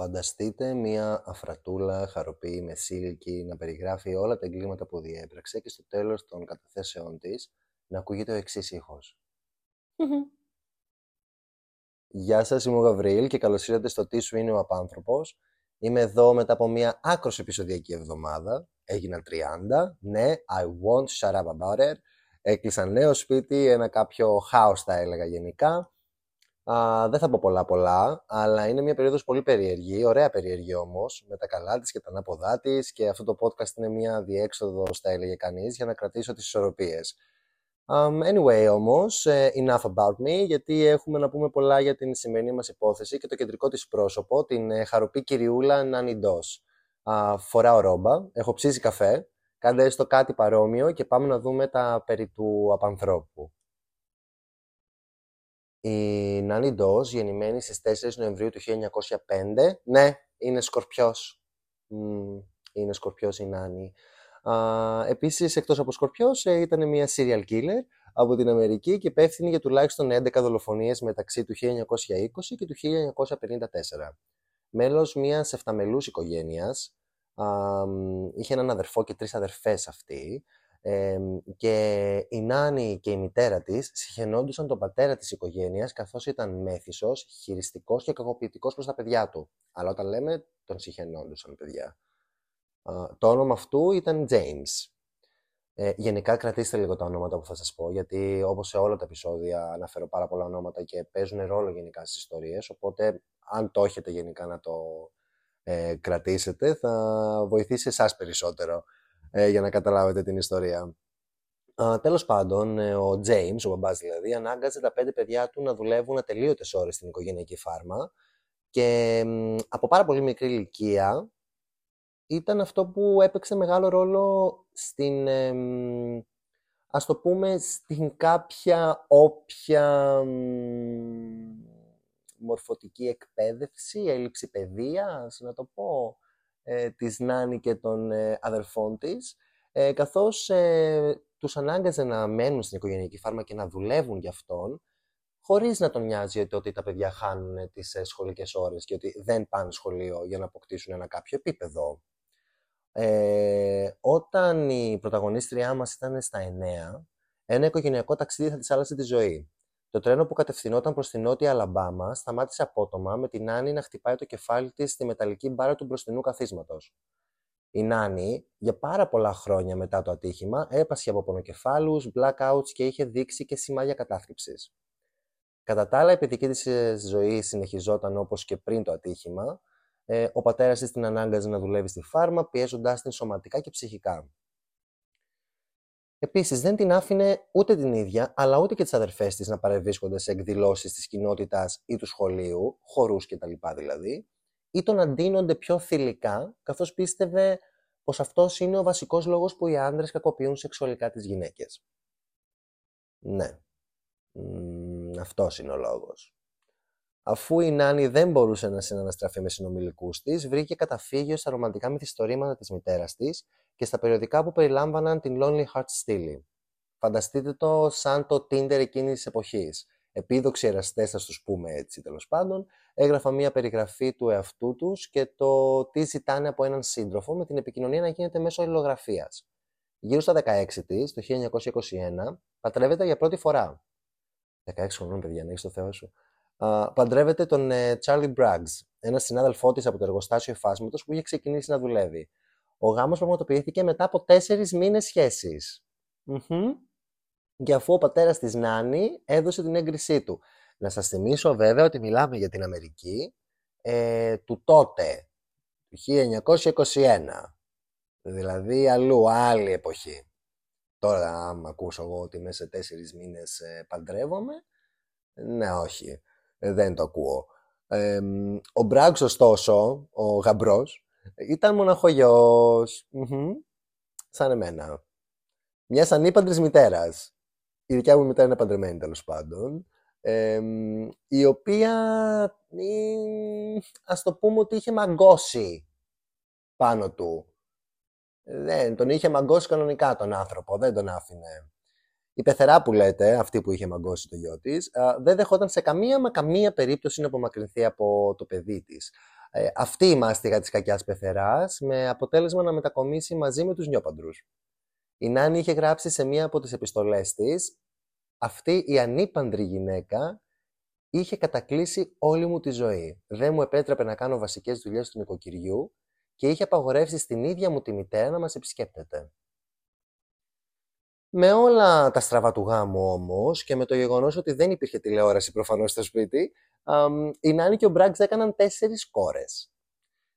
Φανταστείτε μία αφρατούλα χαροπή με σύλκη να περιγράφει όλα τα εγκλήματα που διέπραξε και στο τέλος των καταθέσεών της να ακούγεται ο εξής ήχος. Γεια σας, είμαι ο Γαβρίλ και καλώς ήρθατε στο «Τι σου είναι ο απάνθρωπος». Είμαι εδώ μετά από μία άκρος επεισοδιακή εβδομάδα. Έγιναν 30. Ναι, I won't shut up about it. Έκλεισα νέο σπίτι, ένα κάποιο χάος θα έλεγα γενικά. Α, δεν θα πω πολλά πολλά, αλλά είναι μια περίοδος πολύ περίεργη, ωραία περίεργη όμως, με τα καλά της και τα ανάποδά της και αυτό το podcast είναι μια διέξοδος, θα έλεγε κανείς, για να κρατήσω τις ισορροπίες. Um, anyway όμως, uh, enough about me, γιατί έχουμε να πούμε πολλά για την σημερινή μας υπόθεση και το κεντρικό της πρόσωπο, την uh, χαροπή κυριούλα Νάνι Ντός. Uh, φοράω ρόμπα, έχω ψήσει καφέ, κάντε έστω κάτι παρόμοιο και πάμε να δούμε τα περί του απανθρώπου. Η Νάνι Ντός, γεννημένη στις 4 Νοεμβρίου του 1905, ναι, είναι σκορπιός. Mm, είναι σκορπιός η Νάνι. Uh, επίσης, εκτός από σκορπιός, ε, ήταν μια serial killer από την Αμερική και υπεύθυνη για τουλάχιστον 11 δολοφονίες μεταξύ του 1920 και του 1954. Μέλος μιας εφταμελούς οικογένειας, είχε έναν αδερφό και τρεις αδερφές αυτή, και η Νάνη και η μητέρα της συχαινόντουσαν τον πατέρα της οικογένειας καθώς ήταν μέθησος, χειριστικός και κακοποιητικός προς τα παιδιά του. Αλλά όταν λέμε τον συχαινόντουσαν παιδιά. το όνομα αυτού ήταν James. Ε, γενικά κρατήστε λίγο τα ονόματα που θα σας πω, γιατί όπως σε όλα τα επεισόδια αναφέρω πάρα πολλά ονόματα και παίζουν ρόλο γενικά στις ιστορίες, οπότε αν το έχετε γενικά να το ε, κρατήσετε θα βοηθήσει εσάς περισσότερο ε, για να καταλάβετε την ιστορία. Uh, τέλος πάντων, ε, ο James, ο μπαμπάς δηλαδή, ανάγκαζε τα πέντε παιδιά του να δουλεύουν ατελείωτες ώρες στην οικογενειακή φάρμα και από πάρα πολύ μικρή ηλικία ήταν αυτό που έπαιξε μεγάλο ρόλο στην, ε, ας το πούμε, στην κάποια όποια μορφωτική εκπαίδευση, έλλειψη παιδείας, να το πω, ε, της Νάνη και των ε, αδερφών της, ε, καθώς ε, τους ανάγκαζε να μένουν στην οικογενειακή φάρμα και να δουλεύουν για αυτόν, χωρίς να τον νοιάζει ότι τα παιδιά χάνουν τις ε, σχολικές ώρες και ότι δεν πάνε σχολείο για να αποκτήσουν ένα κάποιο επίπεδο. Ε, όταν η πρωταγωνίστριά μας ήταν στα 9, ένα οικογενειακό ταξίδι θα της άλλασε τη ζωή. Το τρένο που κατευθυνόταν προς την νότια Αλαμπάμα σταμάτησε απότομα με την Νάνη να χτυπάει το κεφάλι της στη μεταλλική μπάρα του μπροστινού καθίσματος. Η Νάνη, για πάρα πολλά χρόνια μετά το ατύχημα, έπασχε από πονοκεφάλους, blackouts και είχε δείξει και σημάδια κατάθλιψης. Κατά τα άλλα, η παιδική της ε, ζωή συνεχιζόταν όπως και πριν το ατύχημα. Ε, ο πατέρας της την ανάγκαζε να δουλεύει στη φάρμα, πιέζοντάς την σωματικά και ψυχικά. Επίσης, δεν την άφηνε ούτε την ίδια, αλλά ούτε και τις αδερφές της να παρευρίσκονται σε εκδηλώσεις της κοινότητας ή του σχολείου, χορούς κτλ. δηλαδή, ή το να ντύνονται πιο θηλυκά, καθώς πίστευε πως αυτός είναι ο βασικός λόγος που οι άντρες κακοποιούν σεξουαλικά τις γυναίκες. Ναι. Αυτός είναι ο λόγος. Αφού η Νάνη δεν μπορούσε να συναναστραφεί με συνομιλικούς της, βρήκε καταφύγιος στα ρομαντικά μυθιστορήματα της μητέρας της και στα περιοδικά που περιλάμβαναν την Lonely Heart Steely. Φανταστείτε το σαν το Tinder εκείνης της εποχής. Επίδοξοι εραστές, θα τους πούμε έτσι τέλος πάντων, έγραφαν μια περιγραφή του εαυτού τους και το τι ζητάνε από έναν σύντροφο με την επικοινωνία να γίνεται μέσω αλληλογραφίας. Γύρω στα 16 της, το 1921, παντρεύεται για πρώτη φορά. 16 χρονών, παιδιά, να έχεις το Θεό σου. Uh, παντρεύεται τον uh, Charlie Braggs, ένα συνάδελφό της από το εργοστάσιο εφάσματο που είχε ξεκινήσει να δουλεύει. Ο γάμος πραγματοποιήθηκε μετά από τέσσερις μήνες σχέσης. Και αφού ο πατέρας της Νάνη έδωσε την έγκρισή του. Να σας θυμίσω βέβαια ότι μιλάμε για την Αμερική ε, του τότε, του 1921. Δηλαδή αλλού, άλλη εποχή. Τώρα, άμα ακούσω εγώ ότι μέσα σε τέσσερις μήνες ε, παντρεύομαι, ναι, όχι, ε, δεν το ακούω. ο Μπράγκς, ωστόσο, ο γαμπρός, ήταν μοναχογιός. Σαν εμένα. Μιας ανήπαντρη μητέρας. Η δικιά μου μητέρα είναι παντρεμένη τέλος πάντων. η οποία ας το πούμε ότι είχε μαγκώσει πάνω του. Δεν, τον είχε μαγκώσει κανονικά τον άνθρωπο, δεν τον άφηνε. Η πεθερά που λέτε, αυτή που είχε μαγκώσει το γιο της, δεν δεχόταν σε καμία μα καμία περίπτωση να απομακρυνθεί από το παιδί της. Ε, αυτή η μάστιγα της κακιάς πεθεράς με αποτέλεσμα να μετακομίσει μαζί με τους νιόπαντρους. Η Νάνη είχε γράψει σε μία από τις επιστολές της «Αυτή η ανήπαντρη γυναίκα είχε κατακλείσει όλη μου τη ζωή. Δεν μου επέτρεπε να κάνω βασικές δουλειές του νοικοκυριού και είχε απαγορεύσει στην ίδια μου τη μητέρα να μας επισκέπτεται. Με όλα τα στραβά του γάμου όμως και με το γεγονός ότι δεν υπήρχε τηλεόραση προφανώς στο σπίτι, η Νάνη και ο Μπράγκς έκαναν τέσσερις κόρες.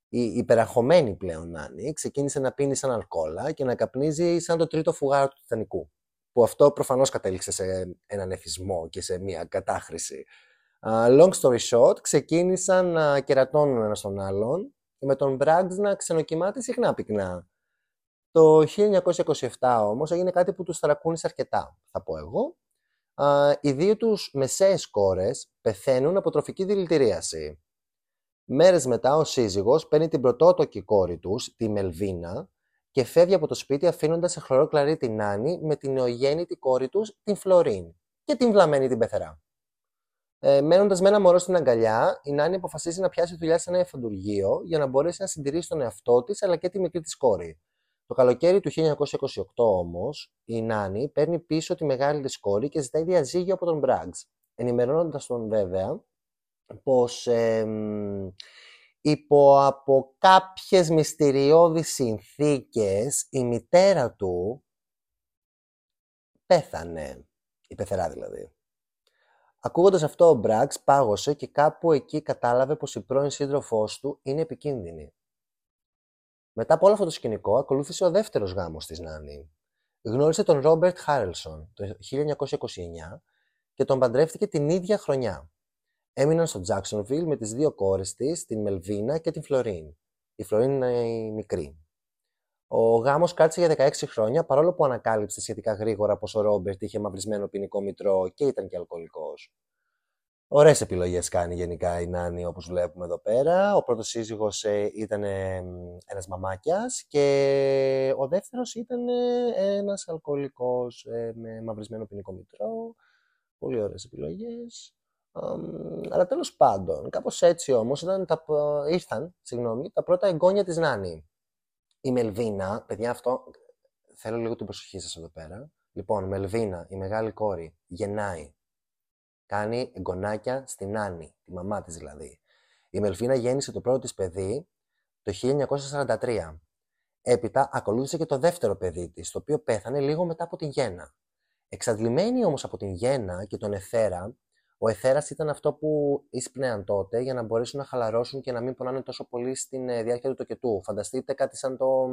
Η υπεραχωμένη πλέον Νάνη ξεκίνησε να πίνει σαν αλκοόλα και να καπνίζει σαν το τρίτο φουγάρο του Τιτανικού. Που αυτό προφανώς κατέληξε σε έναν εθισμό και σε μια κατάχρηση. long story short, ξεκίνησαν να κερατώνουν ένας τον άλλον και με τον Μπράγκς να ξενοκοιμάται συχνά πυκνά. Το 1927 όμως έγινε κάτι που τους θαρακούνησε αρκετά, θα πω εγώ. οι δύο τους μεσαίες κόρες πεθαίνουν από τροφική δηλητηρίαση. Μέρες μετά ο σύζυγος παίρνει την πρωτότοκη κόρη τους, τη Μελβίνα, και φεύγει από το σπίτι αφήνοντας σε χλωρό κλαρί την Άννη με την νεογέννητη κόρη τους, την Φλωρίν, και την βλαμμένη την πεθερά. Ε, Μένοντας με ένα μωρό στην αγκαλιά, η Νάνη αποφασίζει να πιάσει δουλειά σε ένα εφαντουργείο για να μπορέσει να συντηρήσει τον εαυτό της αλλά και τη μικρή της κόρη. Το καλοκαίρι του 1928 όμως, η Νάνη παίρνει πίσω τη μεγάλη της κόρη και ζητάει διαζύγιο από τον Μπράγκς, ενημερώνοντας τον βέβαια πως ε, υπό από κάποιες μυστηριώδεις συνθήκες η μητέρα του πέθανε, η πεθερά δηλαδή. Ακούγοντας αυτό, ο Μπράξ πάγωσε και κάπου εκεί κατάλαβε πως η πρώην σύντροφός του είναι επικίνδυνη. Μετά από όλο αυτό το σκηνικό, ακολούθησε ο δεύτερος γάμος της Νάνη. Γνώρισε τον Ρόμπερτ Χάρελσον το 1929 και τον παντρεύτηκε την ίδια χρονιά. Έμειναν στο Jacksonville με τις δύο κόρες της, την Μελβίνα και την Φλωρίν. Η Φλωρίν είναι η μικρή. Ο γάμος κράτησε για 16 χρόνια, παρόλο που ανακάλυψε σχετικά γρήγορα πως ο Ρόμπερτ είχε μαυρισμένο ποινικό μητρό και ήταν και αλκοολικός. Ωραίες επιλογές κάνει γενικά η Νάνη, όπως βλέπουμε εδώ πέρα. Ο πρώτος σύζυγος ε, ήταν ε, ένας μαμάκιας και ο δεύτερος ήταν ε, ένας αλκοολικός με μαυρισμένο ποινικό μητρό. Πολύ ωραίες επιλογές. αλλά τέλος πάντων, κάπως έτσι όμως ήρθαν συγγνώμη, τα πρώτα εγγόνια της Νάνη. Η Μελβίνα, παιδιά, αυτό θέλω λίγο την προσοχή σας εδώ πέρα. Λοιπόν, Μελβίνα, η μεγάλη κόρη, γεννάει. Κάνει εγγονάκια στην Άννη, τη μαμά της δηλαδή. Η Μελβίνα γέννησε το πρώτο της παιδί το 1943. Έπειτα ακολούθησε και το δεύτερο παιδί της, το οποίο πέθανε λίγο μετά από την γέννα. Εξαντλημένη όμως από την γέννα και τον εθέρα, ο εθέρας ήταν αυτό που εισπνέαν τότε για να μπορέσουν να χαλαρώσουν και να μην πονάνε τόσο πολύ στην ε, διάρκεια του τοκετού. Φανταστείτε κάτι σαν το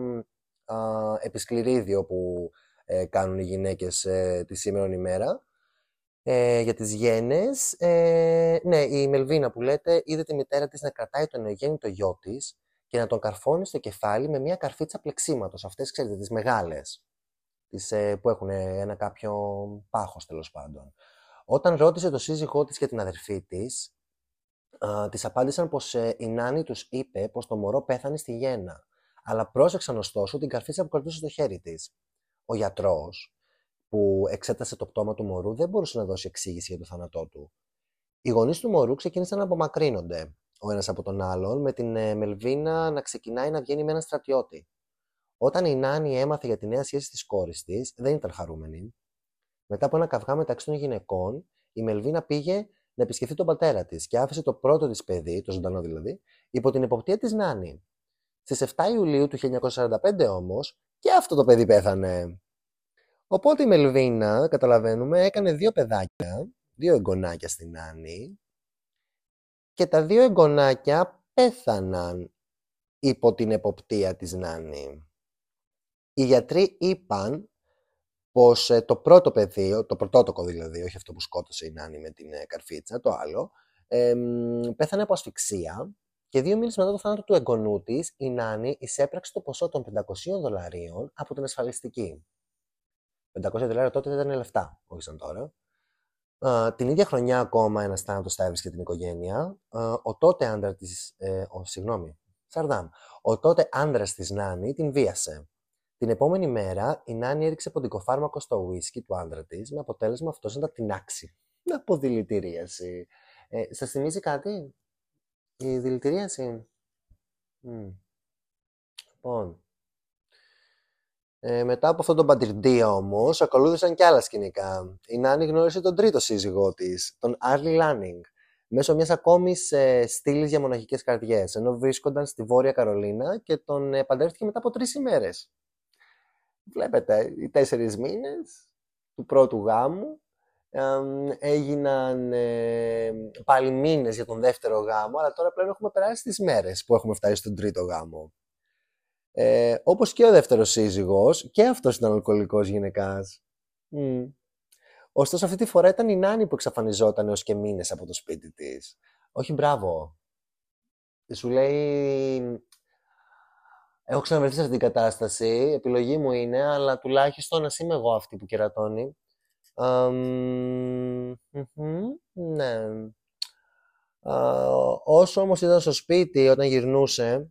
α, επισκληρίδιο που ε, κάνουν οι γυναίκες ε, τη σήμερα ημέρα. Ε, για τις γένες, ε, ναι, η Μελβίνα που λέτε είδε τη μητέρα της να κρατάει τον νεογέννητο γιο της και να τον καρφώνει στο κεφάλι με μια καρφίτσα πλεξίματος, αυτές ξέρετε, τις μεγάλες, τις, ε, που έχουν ένα κάποιο πάχος τέλος πάντων. Όταν ρώτησε το σύζυγό της και την αδερφή της, α, της απάντησαν πως ε, η Νάνη τους είπε πως το μωρό πέθανε στη γέννα, αλλά πρόσεξαν ωστόσο την καρφίτσα που κρατούσε στο χέρι της. Ο γιατρός, που εξέτασε το πτώμα του μωρού, δεν μπορούσε να δώσει εξήγηση για το θάνατό του. Οι γονείς του μωρού ξεκίνησαν να απομακρύνονται ο ένας από τον άλλον, με την ε, Μελβίνα να ξεκινάει να βγαίνει με έναν στρατιώτη. Όταν η Νάνη έμαθε για τη νέα σχέση της κόρης της, δεν ήταν χαρούμενη. Μετά από ένα καυγά μεταξύ των γυναικών, η Μελβίνα πήγε να επισκεφθεί τον πατέρα της και άφησε το πρώτο της παιδί, το ζωντανό δηλαδή, υπό την υποπτία της Νάνη. Στις 7 Ιουλίου του 1945 όμως, και αυτό το παιδί πέθανε. Οπότε η Μελβίνα, καταλαβαίνουμε, έκανε δύο παιδάκια, δύο εγγονάκια στην Νάνη και τα δύο εγγονάκια πέθαναν υπό την εποπτεία της Νάνη. Οι γιατροί είπαν πως ε, το πρώτο παιδί, το πρωτότοκο δηλαδή, όχι αυτό που σκότωσε η Νάνη με την ε, καρφίτσα, το άλλο, ε, πέθανε από ασφυξία και δύο μήνες μετά το θάνατο του εγγονού της, η Νάνη εισέπραξε το ποσό των 500 δολαρίων από την ασφαλιστική. 500 δολάρια τότε δεν ήταν λεφτά, όχι σαν τώρα. Uh, την ίδια χρονιά ακόμα ένας θάνατο θα έβρισκε την οικογένεια. Uh, ο τότε άντρα της. Ε, ο, συγγνώμη, Σαρδάμ. Ο τότε άντρας της Νάνη την βίασε. Την επόμενη μέρα η Νάνη έριξε ποντικοφάρμακο στο ουίσκι του άντρα της με αποτέλεσμα αυτός να τα τεινάξει. Από δηλητηρίαση. Ε, Σας θυμίζει κάτι, η δηλητηρίαση; Λοιπόν, ε, μετά από αυτόν τον παντριντία όμως, ακολούθησαν και άλλα σκηνικά. Η Νάνη γνώρισε τον τρίτο σύζυγό της, τον Άρλι Λάνινγκ, μέσω μιας ακόμη ε, στήλης για μοναχικές καρδιές, ενώ βρίσκονταν στη Βόρεια Καρολίνα και τον ε, παντρεύτηκε μετά από τρεις ημέρες. Βλέπετε, οι τέσσερις μήνες του πρώτου γάμου έγιναν ε, πάλι μήνες για τον δεύτερο γάμο, αλλά τώρα πλέον έχουμε περάσει τις μέρες που έχουμε φτάσει στον τρίτο γάμο. Ε, όπως και ο δεύτερος σύζυγος, και αυτός ήταν αλκοολικός γυναικάς. Mm. Ωστόσο αυτή τη φορά ήταν η Νάνη που εξαφανιζόταν έως και μήνες από το σπίτι της. Όχι μπράβο. Σου λέει... Έχω ξαναβρεθεί σε αυτήν την κατάσταση, επιλογή μου είναι, αλλά τουλάχιστον να είμαι εγώ αυτή που κερατώνει. ναι. όσο όμως ήταν στο σπίτι όταν γυρνούσε,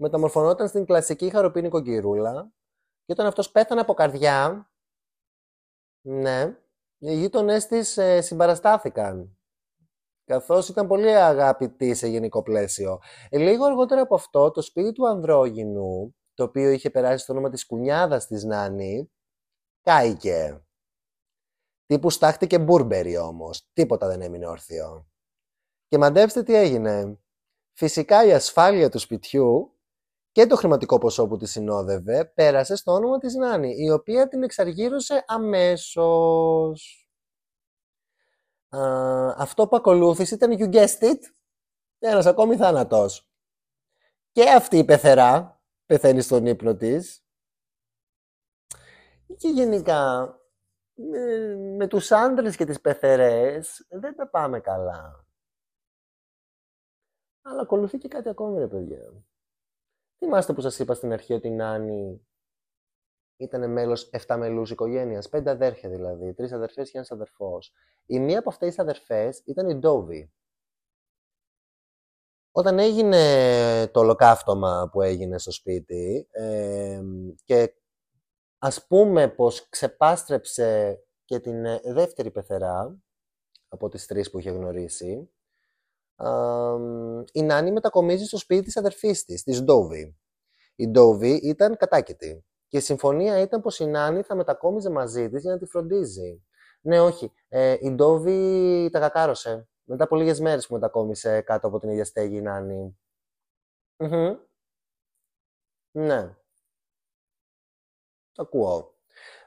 μεταμορφωνόταν στην κλασική χαροπίνη κοκκυρούλα και όταν αυτός πέθανε από καρδιά, ναι, οι γείτονές της ε, συμπαραστάθηκαν. Καθώς ήταν πολύ αγαπητή σε γενικό πλαίσιο. Ε, λίγο αργότερα από αυτό, το σπίτι του Ανδρόγινου, το οποίο είχε περάσει στο όνομα της κουνιάδας της Νάνη, κάηκε. Τύπου στάχτηκε μπουρμπερι όμως. Τίποτα δεν έμεινε όρθιο. Και μαντέψτε τι έγινε. Φυσικά η ασφάλεια του σπιτιού και το χρηματικό ποσό που τη συνόδευε πέρασε στο όνομα της Νάνη, η οποία την εξαργύρωσε αμέσως. αυτό που ακολούθησε ήταν you guessed it, ένας ακόμη θάνατος. Και αυτή η πεθερά πεθαίνει στον ύπνο της. Και γενικά με, με τους άντρες και τις πεθερές δεν τα πάμε καλά. Αλλά ακολουθεί και κάτι ακόμη ρε παιδιά. Θυμάστε που σας είπα στην αρχή ότι η Νάνη ήταν μέλος 7 μελούς οικογένειας, πέντε αδέρφια δηλαδή, τρεις αδερφές και ένας αδερφός. Η μία από αυτές τις αδερφές ήταν η Ντόβι. Όταν έγινε το ολοκαύτωμα που έγινε στο σπίτι ε, και ας πούμε πως ξεπάστρεψε και την δεύτερη πεθερά από τις τρεις που είχε γνωρίσει, η Νάνη μετακομίζει στο σπίτι της αδερφής της, της Ντόβι. Η Ντόβι ήταν κατάκητη και η συμφωνία ήταν πως η Νάνη θα μετακόμιζε μαζί της για να τη φροντίζει. Ναι, όχι. Ε, η Ντόβι τα κακάρωσε. Μετά από λίγες μέρες που μετακόμισε κάτω από την ίδια στέγη η νανη Ναι. Ακούω.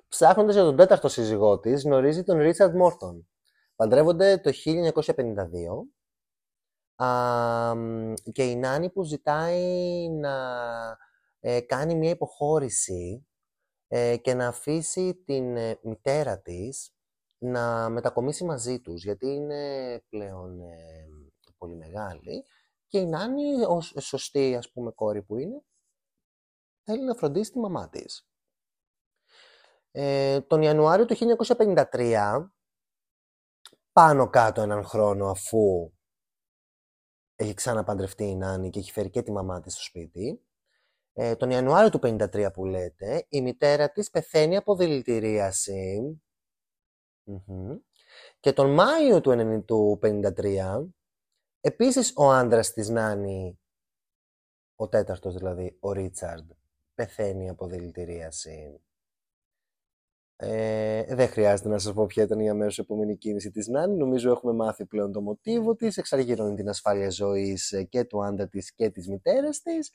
Ψάχνοντας για τον τέταρτο σύζυγό της, γνωρίζει τον Ρίτσαρντ Μόρτον. Παντρεύονται το 1952 και η Νάνη που ζητάει να ε, κάνει μια υποχώρηση ε, και να αφήσει την ε, μητέρα της να μετακομίσει μαζί τους, γιατί είναι πλέον πολύ μεγάλη και η Νάνη, ως σωστή ας πούμε κόρη που είναι, θέλει να φροντίσει τη μαμά της. τον Ιανουάριο του 1953, πάνω κάτω έναν χρόνο αφού έχει ξαναπαντρευτεί η Νάνη και έχει φέρει και τη μαμά της στο σπίτι. Ε, τον Ιανουάριο του 53 που λέτε, η μητέρα της πεθαίνει από δηλητηρίαση. Και τον Μάιο του 1953, επίσης ο άντρας της Νάνη, ο τέταρτος δηλαδή, ο Ρίτσαρντ, πεθαίνει από δηλητηρίαση. Ε, δεν χρειάζεται να σας πω ποια ήταν η αμέσως επόμενη κίνηση της Νάνη. Νομίζω έχουμε μάθει πλέον το μοτίβο της. Εξαργυρώνει την ασφάλεια ζωής ε, και του άντρα της και της μητέρας της.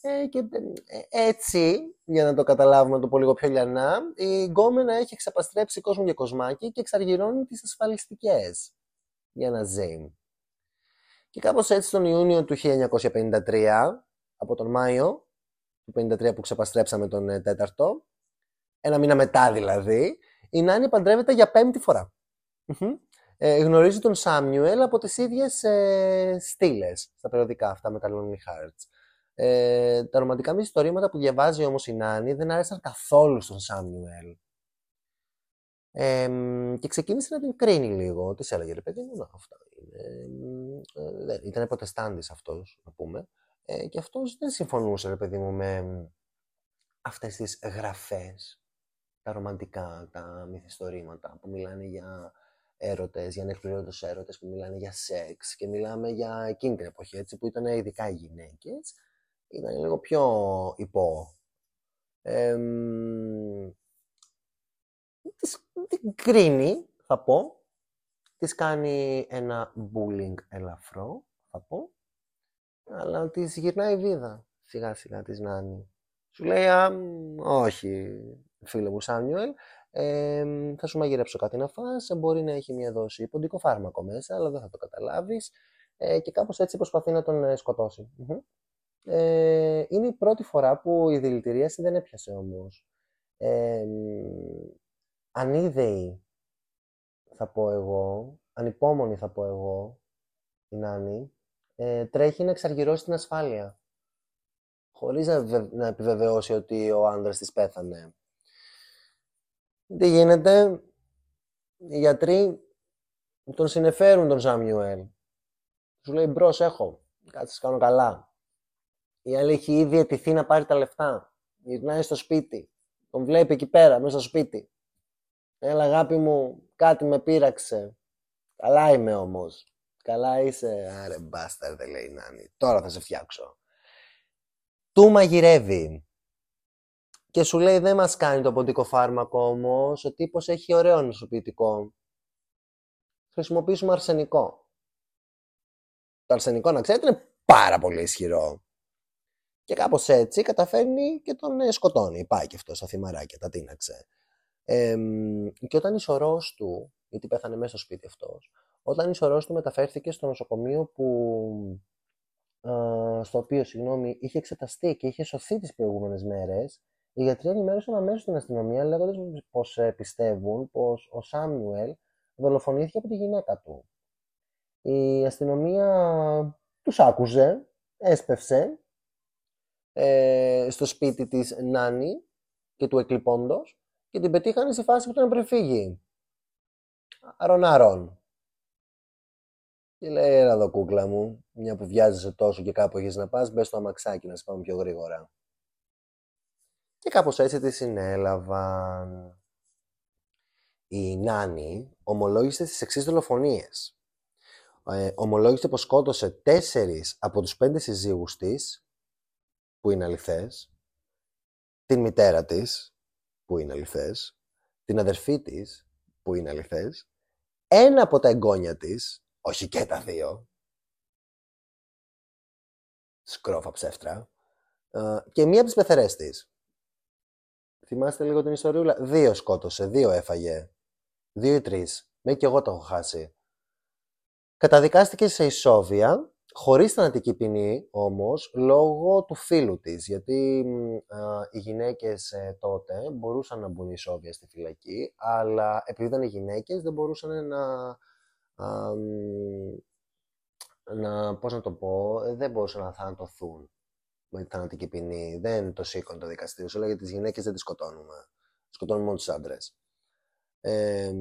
Ε, και ε, έτσι, για να το καταλάβουμε το πολύ λίγο πιο λιανά, η γκόμενα έχει εξαπαστρέψει κόσμο και κοσμάκι και εξαργυρώνει τις ασφαλιστικές για να ζει. Και κάπως έτσι τον Ιούνιο του 1953, από τον Μάιο του 1953 που ξεπαστρέψαμε τον τέταρτο, ένα μήνα μετά δηλαδή, η Νάνη παντρεύεται για πέμπτη Ε, γνωρίζει τον Σάμιουελ από τις ίδιες ε, στήλες στα περιοδικά αυτά με τα Lonely Hearts. Ε, τα ρομαντικά μυθιστορήματα που διαβάζει όμως η Νάνη δεν άρεσαν καθόλου στον Σάμιουελ. Ε, και ξεκίνησε να την κρίνει λίγο. Τι έλεγε, ρε παιδί μου, να, αυτά είναι. Ε, ήταν προτεστάντης αυτός, να πούμε. Ε, και αυτός δεν συμφωνούσε, ρε παιδί μου, με αυτές τις γραφές τα ρομαντικά, τα μυθιστορήματα που μιλάνε για έρωτες, για ανεκπληρώντες έρωτες, που μιλάνε για σεξ και μιλάμε για εκείνη την εποχή, έτσι, που ήταν ειδικά οι γυναίκες. ήταν λίγο πιο υπό. Ε, την κρίνει, θα πω. Της κάνει ένα bullying ελαφρό, θα πω. Αλλά της γυρνάει βίδα, σιγά σιγά της Νάνη. Σου λέει, α, όχι, φίλε μου Σάνιουελ, ε, θα σου μαγειρέψω κάτι να φας, μπορεί να έχει μια δόση ποντικό φάρμακο μέσα, αλλά δεν θα το καταλάβεις. Ε, και κάπως έτσι προσπαθεί να τον ε, σκοτωσει Ε, είναι η πρώτη φορά που η δηλητηρίαση δεν έπιασε όμως. Ε, ανίδεη, θα πω εγώ, ανυπόμονη θα πω εγώ, η Νάνη, ε, τρέχει να εξαργυρώσει την ασφάλεια. Χωρίς να, να επιβεβαιώσει ότι ο άντρας της πέθανε. Τι γίνεται, οι γιατροί τον συνεφέρουν τον Σάμιουελ. Σου λέει μπρος, έχω. Κάτσε, κάνω καλά. Η άλλη έχει ήδη αιτηθεί να πάρει τα λεφτά. Γυρνάει στο σπίτι. Τον βλέπει εκεί πέρα, μέσα στο σπίτι. Έλα, αγάπη μου, κάτι με πείραξε. Καλά είμαι όμως. Καλά είσαι. Άρε, μπάστερ, δεν λέει η Νάνη. Τώρα θα σε φτιάξω. Του μαγειρεύει. Και σου λέει δεν μας κάνει το ποντικό φάρμακο όμως, ο τύπος έχει ωραίο νοσοποιητικό. Χρησιμοποιήσουμε αρσενικό. Το αρσενικό, να ξέρετε, είναι πάρα πολύ ισχυρό. Και κάπως έτσι καταφέρνει και τον ε, σκοτώνει. Πάει και αυτό στα θυμαράκια, τα τίναξε. Ε, και όταν η σωρός του, γιατί πέθανε μέσα στο σπίτι αυτός, όταν η σωρός του μεταφέρθηκε στο νοσοκομείο που, στο οποίο συγγνώμη, είχε εξεταστεί και είχε σωθεί τις προηγούμενες μέρες, οι γιατροί ενημέρωσαν αμέσως την αστυνομία λέγοντας πως ε, πιστεύουν πως ο Σάμιουελ δολοφονήθηκε από τη γυναίκα του. Η αστυνομία τους άκουζε, έσπευσε ε, στο σπίτι της Νάνη και του εκλειπώντος και την πετύχανε στη φάση που τον προφύγει. Αρον-αρον. Και λέει, έλα εδώ κούκλα μου, μια που βιάζεσαι τόσο και κάπου έχεις να πας, μπες στο αμαξάκι να σε πάμε πιο γρήγορα. Και κάπως έτσι τη συνέλαβαν. Η Νάνη ομολόγησε τις εξής δολοφονίες. Ε, ομολόγησε πως σκότωσε τέσσερις από τους πέντε συζύγους της, που είναι αληθές, την μητέρα της, που είναι αληθές, την αδερφή της, που είναι αληθές, ένα από τα εγγόνια της, όχι και τα δύο, σκρόφα ψεύτρα, ε, και μία από τις πεθερές της. Θυμάστε λίγο την ιστοριούλα. Δύο σκότωσε, δύο έφαγε. Δύο ή τρεις. Μέχρι και εγώ το έχω χάσει. Καταδικάστηκε σε ισόβια, χωρίς θανατική ποινή όμως, λόγω του φίλου της. Γιατί οι γυναίκες ε, τότε μπορούσαν να μπουν ισόβια στη φυλακή, αλλά επειδή ήταν οι γυναίκες δεν μπορούσαν να. να πώς να το πω, δεν μπορούσαν να θανατωθούν με θανατική ποινή. Δεν το σήκωνε το δικαστήριο. Σου λέγεται τις γυναίκες δεν τις σκοτώνουμε. Σκοτώνουμε μόνο τους άντρες. Ε,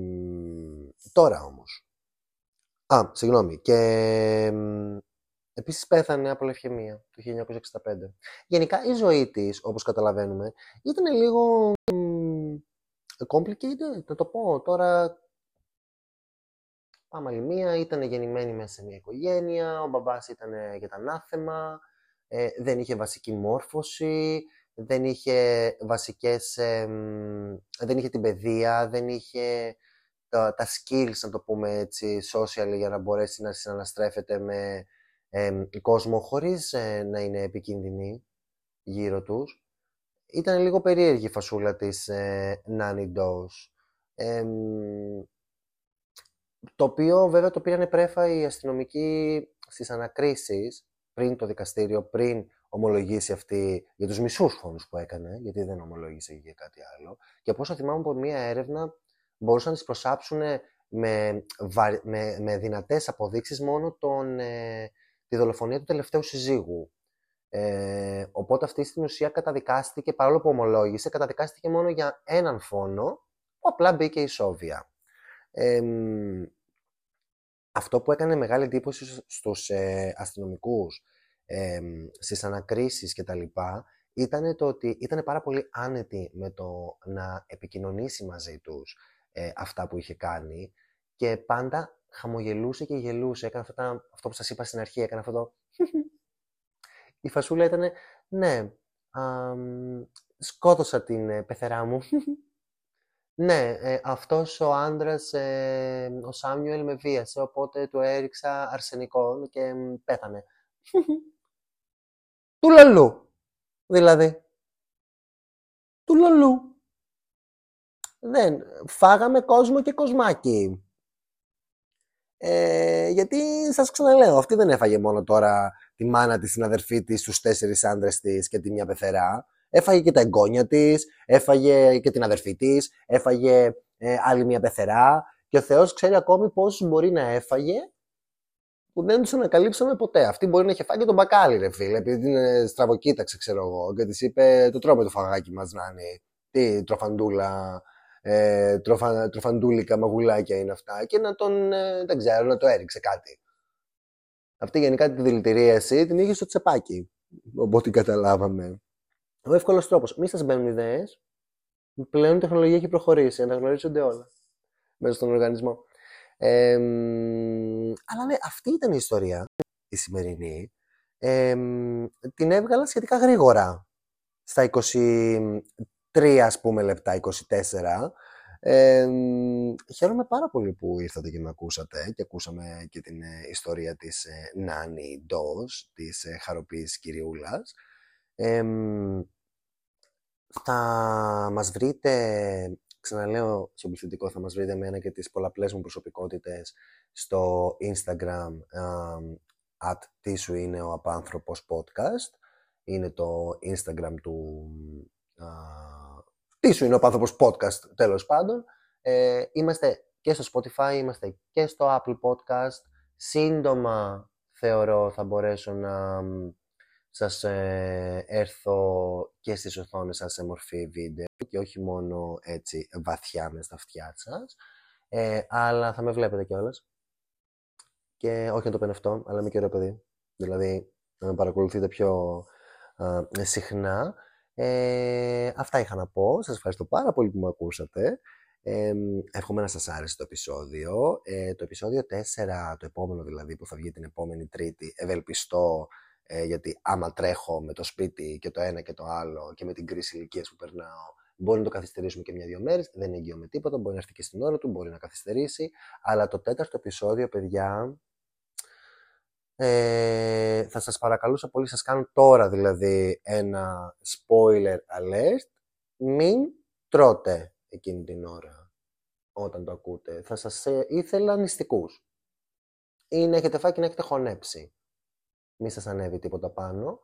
τώρα όμως. Α, συγγνώμη. Και επίσης πέθανε από λευχαιμία το 1965. Γενικά η ζωή της, όπως καταλαβαίνουμε, ήταν λίγο complicated, να το πω. Τώρα πάμε άλλη μία, ήταν γεννημένη μέσα σε μια οικογένεια, ο μπαμπάς ήταν για τα ανάθεμα, ε, δεν είχε βασική μόρφωση, δεν είχε βασικές, δεν είχε την παιδεία, δεν είχε τα, τα skills, να το πούμε έτσι, social για να μπορέσει να συναναστρέφεται με ε, κόσμο χωρίς ε, να είναι επικίνδυνη γύρω τους. Ήταν λίγο περίεργη η φασούλα της ε, Nanny το οποίο βέβαια το πήρανε πρέφα οι αστυνομικοί στις ανακρίσεις πριν το δικαστήριο, πριν ομολογήσει αυτή για τους μισούς φόνους που έκανε, γιατί δεν ομολόγησε για κάτι άλλο. Και από όσο θυμάμαι από μία έρευνα, μπορούσαν να τις προσάψουν με, με, με δυνατές αποδείξεις μόνο τον, ε, τη δολοφονία του τελευταίου συζύγου. Ε, οπότε αυτή στην ουσία καταδικάστηκε, παρόλο που ομολόγησε, καταδικάστηκε μόνο για έναν φόνο, που απλά μπήκε η Σόβια. Ε, αυτό που έκανε μεγάλη εντύπωση στους ε, αστυνομικούς, ε, στις ανακρίσεις και τα λοιπά, ήταν το ότι ήταν πάρα πολύ άνετοι με το να επικοινωνήσει μαζί τους ε, αυτά που είχε κάνει και πάντα χαμογελούσε και γελούσε. Έκανε αυτά, αυτό που σας είπα στην αρχή, έκανε αυτό το... Η φασούλα ήταν Ναι. σκότωσα την ε, πεθερά μου. ναι, ε, αυτός ο άντρας, ε, ο Σάμιουελ με βίασε, οπότε του έριξα αρσενικό και πέθανε. του λαλού, δηλαδή. Του λαλού. Δεν, φάγαμε κόσμο και κοσμάκι. Ε, γιατί σας ξαναλέω, αυτή δεν έφαγε μόνο τώρα τη μάνα της, την αδερφή της, τους τέσσερις άντρες της και τη μια πεθερά. Έφαγε και τα εγγόνια της, έφαγε και την αδερφή της, έφαγε ε, άλλη μια πεθερά και ο Θεός ξέρει ακόμη πόσους μπορεί να έφαγε που δεν τους ανακαλύψαμε ποτέ. Αυτή μπορεί να είχε φάει και τον μπακάλι, ρε φίλε, επειδή την στραβοκοίταξε, ξέρω εγώ, και της είπε το τρώμε το φαγάκι μας να είναι. Τι τροφαντούλα, ε, τροφα, τροφαντούλικα μαγουλάκια είναι αυτά και να τον, ε, δεν ξέρω, να το έριξε κάτι. Αυτή γενικά τη δηλητηρίαση την είχε στο τσεπάκι, οπότε την καταλάβαμε. Ο εύκολος τρόπος. Μη σας μπαίνουν ιδέες. Πλέον η τεχνολογία έχει προχωρήσει, αναγνωρίζονται όλα μέσα στον οργανισμό. Ε, αλλά ναι, αυτή ήταν η ιστορία, η σημερινή. Ε, την έβγαλα σχετικά γρήγορα. Στα 23 ας πούμε λεπτά, 24. Ε, χαίρομαι πάρα πολύ που ήρθατε και με ακούσατε και ακούσαμε και την ε, ιστορία της ε, Νάνι Ντός, της ε, χαροπής κυριούλας. θα μας βρείτε, ξαναλέω στο πληθυντικό, θα μας βρείτε εμένα και τις πολλαπλές μου προσωπικότητες στο Instagram at τι σου είναι ο απάνθρωπος podcast. Είναι το Instagram του τι σου είναι ο άνθρωπος podcast τέλος πάντων. Ε, είμαστε και στο Spotify, είμαστε και στο Apple Podcast. Σύντομα θεωρώ θα μπορέσω να σας ε, έρθω και στις οθόνες σας σε μορφή βίντεο και όχι μόνο έτσι βαθιά μες στα αυτιά σας. Ε, αλλά θα με βλέπετε κιόλας. Και όχι να το πενευτώ, αλλά είμαι και ωραίο παιδί. Δηλαδή, να με παρακολουθείτε πιο συχνά. Ε, αυτά είχα να πω. Σας ευχαριστώ πάρα πολύ που με ακούσατε. Ε, εύχομαι να σας άρεσε το επεισόδιο. Ε, το επεισόδιο 4, το επόμενο δηλαδή που θα βγει την επόμενη Τρίτη, ευελπιστώ ε, γιατί άμα τρέχω με το σπίτι και το ένα και το άλλο και με την κρίση ηλικίας που περνάω, μπορεί να το καθυστερήσουμε και μια-δύο μέρες. Δεν είναι εγγυό με τίποτα. Μπορεί να έρθει και στην ώρα του, μπορεί να καθυστερήσει. Αλλά το τέταρτο επεισόδιο, παιδιά, ε, θα σας παρακαλούσα πολύ, σας κάνω τώρα δηλαδή ένα spoiler alert. Μην τρώτε εκείνη την ώρα όταν το ακούτε. Θα σας ε, ήθελα νηστικούς. Ή να έχετε φάει και να έχετε χωνέψει. Μη σας ανέβει τίποτα πάνω.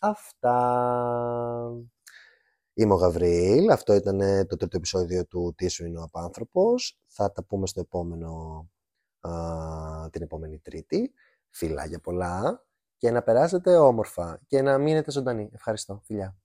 αυτά. Είμαι ο Γαβρίλ. Αυτό ήταν το τρίτο επεισόδιο του «Τι σου είναι ο απάνθρωπος». Θα τα πούμε στο επόμενο την επόμενη Τρίτη. Φιλάκια πολλά και να περάσετε όμορφα και να μείνετε ζωντανοί. Ευχαριστώ. Φιλιά.